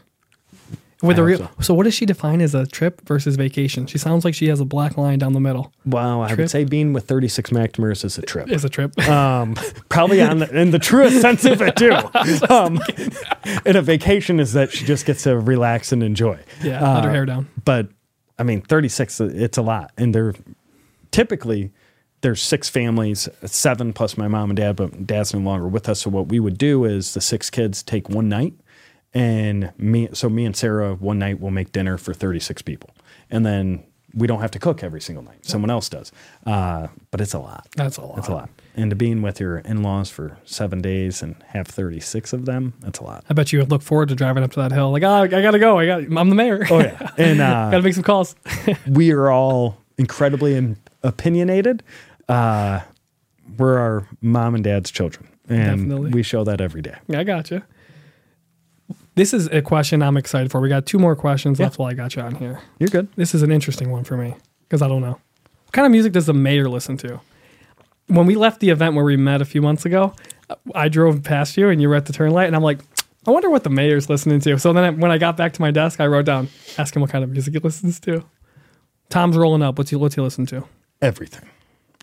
With a hope real, so. what does she define as a trip versus vacation? She sounds like she has a black line down the middle. Wow, I Trip? would say being with 36 McNamara's is a trip. Is a trip. um, probably on the, in the truest sense of it too. Um, and a vacation is that she just gets to relax and enjoy. yeah, Uh, let her hair down. But I mean, 36, it's a lot. And they're typically, there's six families, seven plus my mom and dad, but dad's no longer with us. So what we would do is the six kids take one night and me, so me and Sarah one night will make dinner for 36 people. And then we don't have to cook every single night. Someone else does. Uh, but it's a lot. That's a lot. That's a lot. And to being with your in laws for seven days and have 36 of them, that's a lot. I bet you would look forward to driving up to that hill. Like, oh, I gotta go. I got. I'm the mayor. Oh, yeah. And uh, gotta make some calls. we are all incredibly opinionated. Uh, we're our mom and dad's children, and Definitely. we show that every day. I got you. This is a question I'm excited for. We got two more questions. That's why I got you on here. You're good. This is an interesting one for me because I don't know. What kind of music does the mayor listen to? When we left the event where we met a few months ago, I drove past you and you were at the turn light, and I'm like, I wonder what the mayor's listening to. So then I, when I got back to my desk, I wrote down, ask him what kind of music he listens to. Tom's rolling up. What's he, what's he listen to? Everything.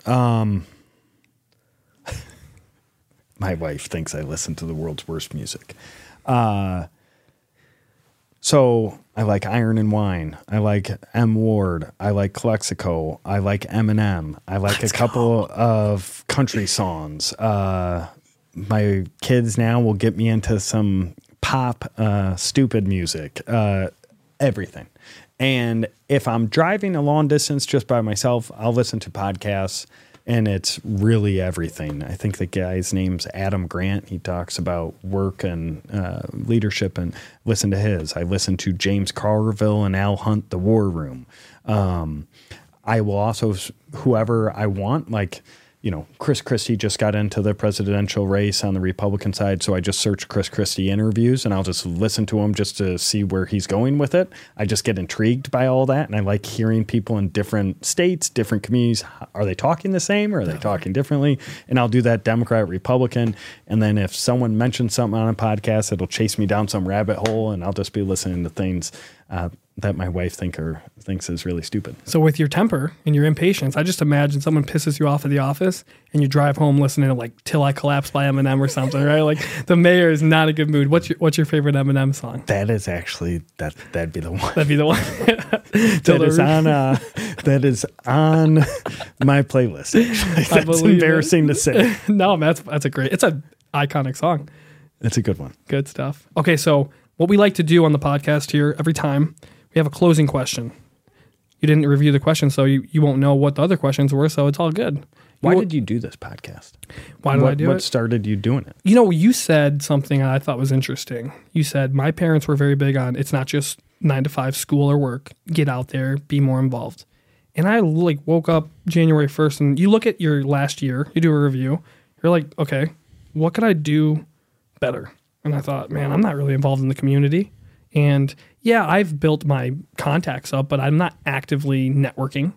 Um, my wife thinks I listen to the world's worst music. Uh, so I like Iron and Wine. I like M Ward. I like Calexico. I like Eminem. I like a couple of country songs. Uh, my kids now will get me into some pop, uh, stupid music. Uh, everything. And if I'm driving a long distance just by myself, I'll listen to podcasts and it's really everything. I think the guy's name's Adam Grant. He talks about work and uh, leadership and listen to his. I listen to James Carville and Al Hunt, The War Room. Um, I will also, whoever I want, like, you know, Chris Christie just got into the presidential race on the Republican side. So I just search Chris Christie interviews and I'll just listen to him just to see where he's going with it. I just get intrigued by all that. And I like hearing people in different states, different communities. Are they talking the same or are they talking differently? And I'll do that Democrat, Republican. And then if someone mentions something on a podcast, it'll chase me down some rabbit hole and I'll just be listening to things uh, that my wife think are, thinks is really stupid. So with your temper and your impatience, I just imagine someone pisses you off at the office and you drive home listening to like "Till I Collapse" by Eminem or something, right? Like the mayor is not a good mood. What's your What's your favorite Eminem song? That is actually that that'd be the one. That'd be the one. That is on uh, that is on my playlist. Actually. That's believe it. embarrassing to say. no, that's that's a great. It's a iconic song. It's a good one. Good stuff. Okay, so what we like to do on the podcast here every time we have a closing question. You didn't review the question, so you, you won't know what the other questions were. So it's all good. Why did you do this podcast? why did what, I do it? what it? started you doing it? You know, you said something I thought was interesting. You said my parents were very big on it's not just nine to five school or work. Get out there, be more involved. And I like woke up January first, and you look at your last year, you do a review. You're like, okay, what could I do better? And I thought, man, I'm not really involved in the community. And yeah, I've built my contacts up, but I'm not actively networking.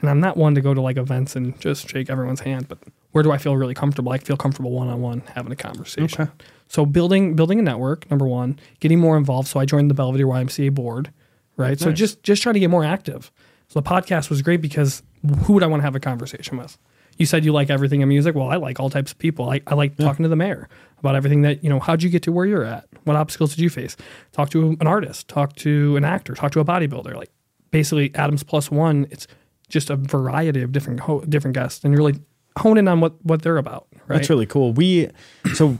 And I'm not one to go to like events and just shake everyone's hand. But where do I feel really comfortable? I feel comfortable one on one having a conversation. Okay. So building building a network, number one, getting more involved. So I joined the Belvidere YMCA board, right? So Nice. just just trying to get more active. So the podcast was great because who would I want to have a conversation with? You said you like everything in music. Well, I like all types of people. I, I like talking to the mayor about everything that, you know, how'd you get to where you're at? What obstacles did you face? Talk to an artist, talk to an actor, talk to a bodybuilder. Like basically Adams plus one, it's just a variety of different ho- different guests and really hone in on what, what they're about. Right. That's really cool. We so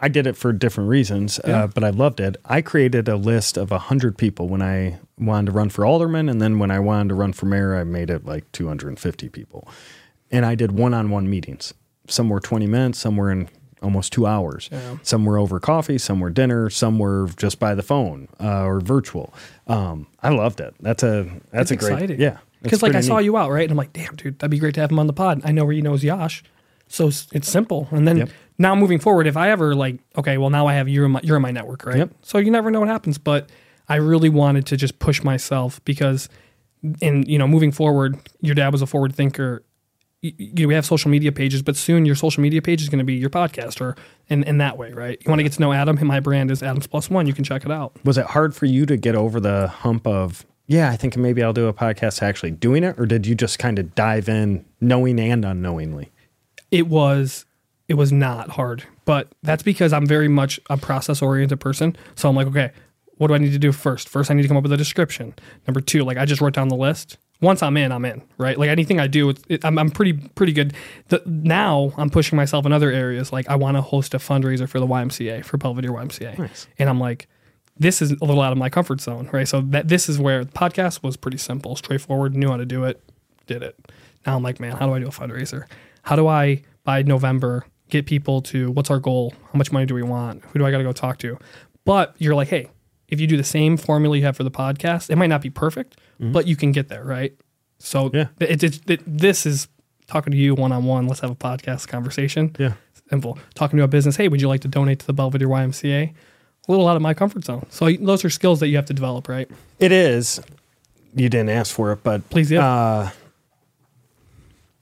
I did it for different reasons, Yeah. uh, but I loved it. I created a list of hundred people when I wanted to run for alderman, and then when I wanted to run for mayor, I made it like 250 people, and I did one-on-one meetings. Some were 20 minutes, some were in almost two hours. Yeah. Some were over coffee, some were dinner, some were just by the phone uh, or virtual. Um, I loved it. That's a that's It's a great exciting. yeah. Because like I pretty saw neat. you out, right? And I'm like, damn, dude, that'd be great to have him on the pod. I know where he knows Yash. So it's it's simple. And then Yep. now moving forward, if I ever like, okay, well now I have you in my you're in my network, right? Yep. So you never know what happens. But I really wanted to just push myself because in you know, moving forward, your dad was a forward thinker. You, you we have social media pages, but soon your social media page is going to be your podcast or in, in that way, right? You want to get to know Adam. My brand is Adams Plus One. You can check it out. Was it hard for you to get over the hump of, yeah, I think maybe I'll do a podcast actually doing it? Or did you just kind of dive in knowing and unknowingly? it was it was not hard but that's because i'm very much a process oriented person so i'm like okay what do i need to do first first i need to come up with a description number two like i just wrote down the list once i'm in i'm in right like anything i do it, I'm, I'm pretty pretty good the, now i'm pushing myself in other areas like i want to host a fundraiser for the ymca for belvidere ymca Nice. and i'm like this is a little out of my comfort zone right so that this is where the podcast was pretty simple straightforward knew how to do it did it now i'm like man how do i do a fundraiser how do I by November get people to what's our goal? How much money do we want? Who do I got to go talk to? But you're like, hey, if you do the same formula you have for the podcast, it might not be perfect, but you can get there, right? So Yeah. it, it, it, this is talking to you one on one. Let's have a podcast conversation. Yeah. Simple. Talking to a business. Hey, would you like to donate to the Belvidere YMCA? A little out of my comfort zone. So those are skills that you have to develop, right? It is. You didn't ask for it, but Please, yeah. Uh,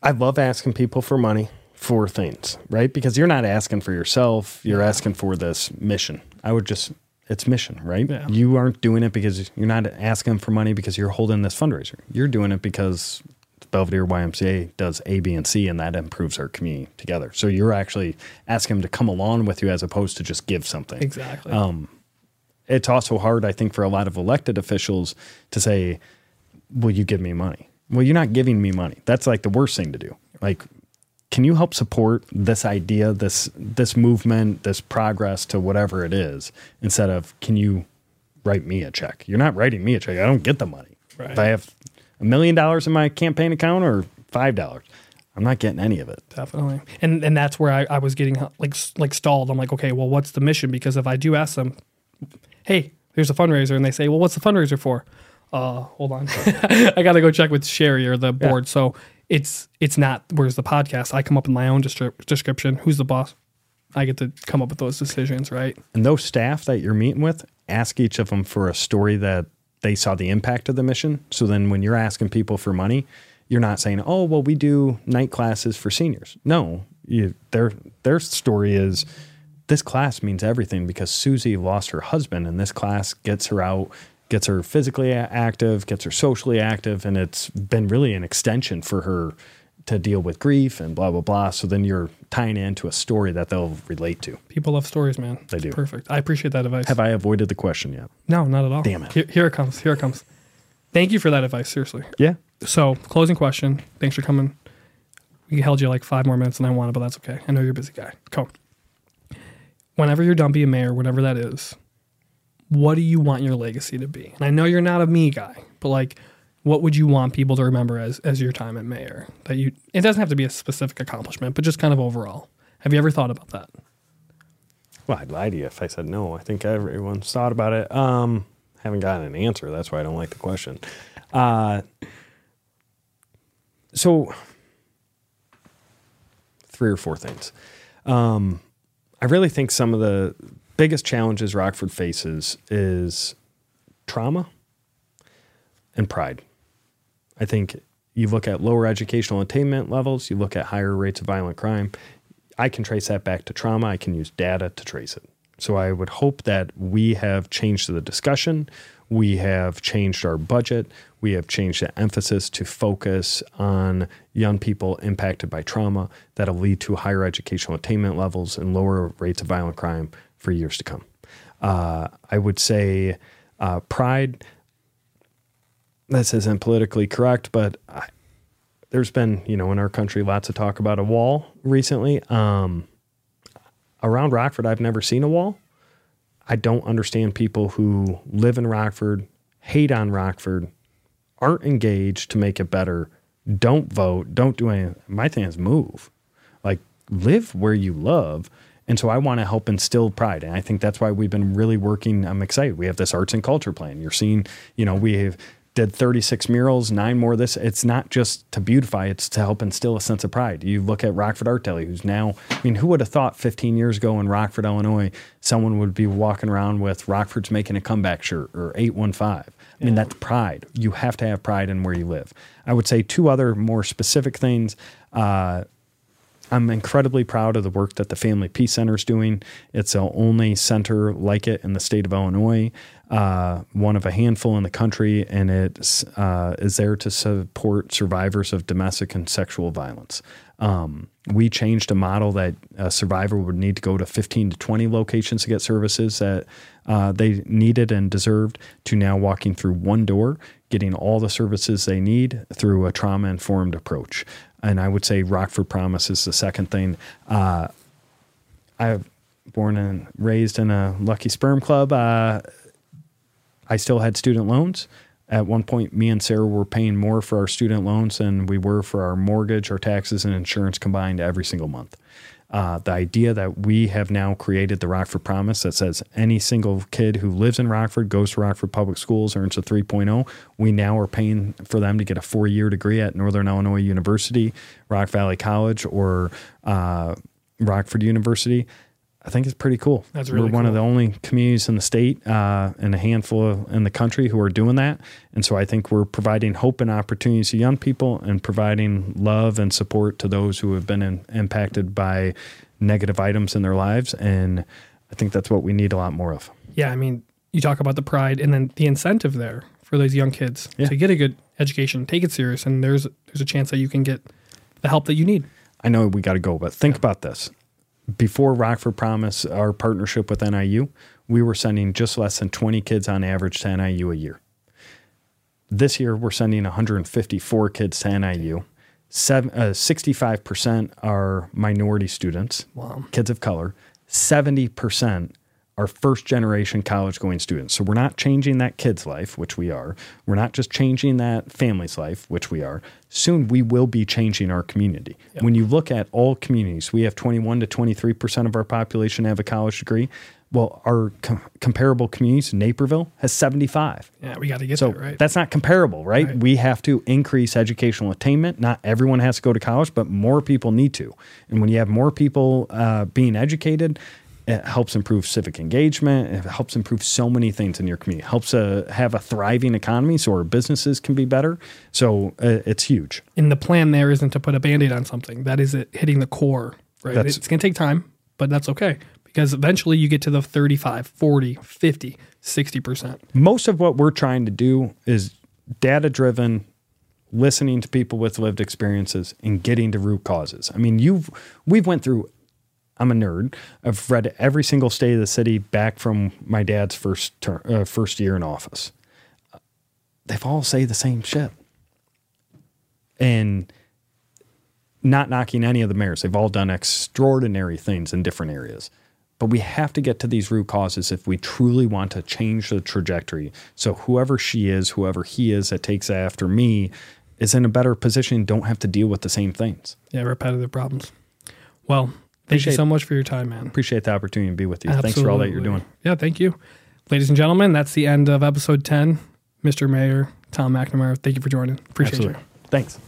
I love asking people for money for things, right? Because you're not asking for yourself, you're asking for this mission. I would just, it's mission, right? Yeah. You aren't doing it because you're not asking for money because you're holding this fundraiser. You're doing it because the Belvidere YMCA does A, B, and C, and that improves our community together. So you're actually asking them to come along with you as opposed to just give something Exactly. Um, it's also hard, I think, for a lot of elected officials to say, Will you give me money? Well, you're not giving me money. That's like the worst thing to do. Like, can you help support this idea, this this movement, this progress to whatever it is, instead of can you write me a check? You're not writing me a check. I don't get the money. Right. If I have a million dollars in my campaign account or five dollars, I'm not getting any of it. Definitely. And and that's where I, I was getting like like stalled. I'm like, okay, well, what's the mission? Because if I do ask them, hey, there's a fundraiser, and they say, well, what's the fundraiser for? Uh, hold on, I got to go check with Sherry or the board. So it's it's not. Where's the podcast? I come up with my own description. Who's the boss? I get to come up with those decisions, right? And those staff that you're meeting with, ask each of them for a story that they saw the impact of the mission. So then when you're asking people for money, you're not saying, "Oh, well, we do night classes for seniors." No, you, their their story is this class means everything because Susie lost her husband, and this class gets her out, gets her physically active, gets her socially active, and it's been really an extension for her to deal with grief and blah blah blah. So then you're tying into a story that they'll relate to. People love stories, man. They It's do. Perfect. I appreciate that advice. Have I avoided the question yet? no, not at all. Damn it. Here, here it comes. Here it comes. Thank you for that advice. Seriously. Yeah. So, closing question. Thanks for coming. We held you like five more minutes than I wanted, but that's okay. I know you're a busy guy. Cool. Whenever you're done being mayor, whatever that is, what do you want your legacy to be? And I know you're not a me guy, but like, what would you want people to remember as as your time at mayor? That you it doesn't have to be a specific accomplishment, but just kind of overall. Have you ever thought about that? Well, I'd lie to you if I said no. I think everyone's thought about it. Um, haven't gotten an answer. That's why I don't like the question. Uh, so, three or four things. Um, I really think some of the biggest challenges Rockford faces is trauma and pride. I think you look at lower educational attainment levels, you look at higher rates of violent crime. I can trace that back to trauma. I can use data to trace it. So I would hope that we have changed the discussion. We have changed our budget. We have changed the emphasis to focus on young people impacted by trauma that'll lead to higher educational attainment levels and lower rates of violent crime for years to come. Uh, I would say uh, pride this isn't politically correct, but I, there's been, you know, in our country, lots of talk about a wall recently. Um, around Rockford, I've never seen a wall. I don't understand people who live in Rockford, hate on Rockford, aren't engaged to make it better, don't vote, don't do anything. My thing is move. Like live where you love. And so I want to help instill pride. And I think that's why we've been really working. I'm excited. We have this arts and culture plan. You're seeing, you know, we have did 36 murals, nine more this. It's not just to beautify, it's to help instill a sense of pride. You look at Rockford Art Deli, who's now, I mean, who would have thought 15 years ago in Rockford, Illinois, someone would be walking around with Rockford's making a comeback shirt or 815? I mean, that's pride. You have to have pride in where you live. I would say two other more specific things. Uh, I'm incredibly proud of the work that the Family Peace Center is doing. It's the only center like it in the state of Illinois, uh, one of a handful in the country, and it uh, is there to support survivors of domestic and sexual violence. Um, we changed a model that a survivor would need to go to 15 to 20 locations to get services that uh, they needed and deserved to now walking through one door, getting all the services they need through a trauma informed approach. And I would say Rockford Promise is the second thing. Uh, I've born and raised in a lucky sperm club. Uh, I still had student loans. At one point, me and Sarah were paying more for our student loans than we were for our mortgage, our taxes, and insurance combined every single month. Uh, the idea that we have now created the Rockford Promise that says any single kid who lives in Rockford, goes to Rockford Public Schools, earns a 3.0, we now are paying for them to get a four year degree at Northern Illinois University, Rock Valley College, or uh, Rockford University. I think it's pretty cool. That's really We're one of the only communities in the state uh, and a handful of, in the country who are doing that. And so I think we're providing hope and opportunities to young people and providing love and support to those who have been in, impacted by negative items in their lives. And I think that's what we need a lot more of. Yeah, I mean, you talk about the pride and then the incentive there for those young kids Yeah. to get a good education, take it serious, and there's there's a chance that you can get the help that you need. I know we got to go, but think about this. Before Rockford Promise, our partnership with NIU, we were sending just less than 20 kids on average to NIU a year. This year, we're sending 154 kids to NIU. Seven, uh, 65% are minority students, Wow. kids of color. 70% are first generation college going students. So we're not changing that kid's life, which we are. We're not just changing that family's life, which we are. Soon we will be changing our community. When you look at all communities, we have 21 to 23% of our population have a college degree. Well, our com- comparable communities, Naperville has 75. Yeah, we got to get So there, right? that's not comparable, right? Right. We have to increase educational attainment. Not everyone has to go to college, but more people need to. And when you have more people uh, being educated, it helps improve civic engagement. It helps improve so many things in your community. It helps uh, have a thriving economy so our businesses can be better. So uh, it's huge. and the plan there isn't to put a band-aid on something. That is it hitting the core, right? That's- it's going to take time, but that's okay because eventually you get to the 35, 40, 50, 60%. most of what we're trying to do is data driven listening to people with lived experiences and getting to root causes i mean you've we've went through i'm a nerd i've read every single state of the city back from my dad's first term, uh, first year in office they've all say the same shit and not knocking any of the mayors they've all done extraordinary things in different areas but we have to get to these root causes if we truly want to change the trajectory. So whoever she is, whoever he is that takes after me is in a better position, don't have to deal with the same things. Yeah, repetitive problems. Well, thank you so much for your time, man. Appreciate the opportunity to be with you. Thanks for all that you're doing. Yeah, thank you. Ladies and gentlemen, that's the end of episode 10. Mr. Mayor, Tom McNamara, thank you for joining. Appreciate you. Thanks.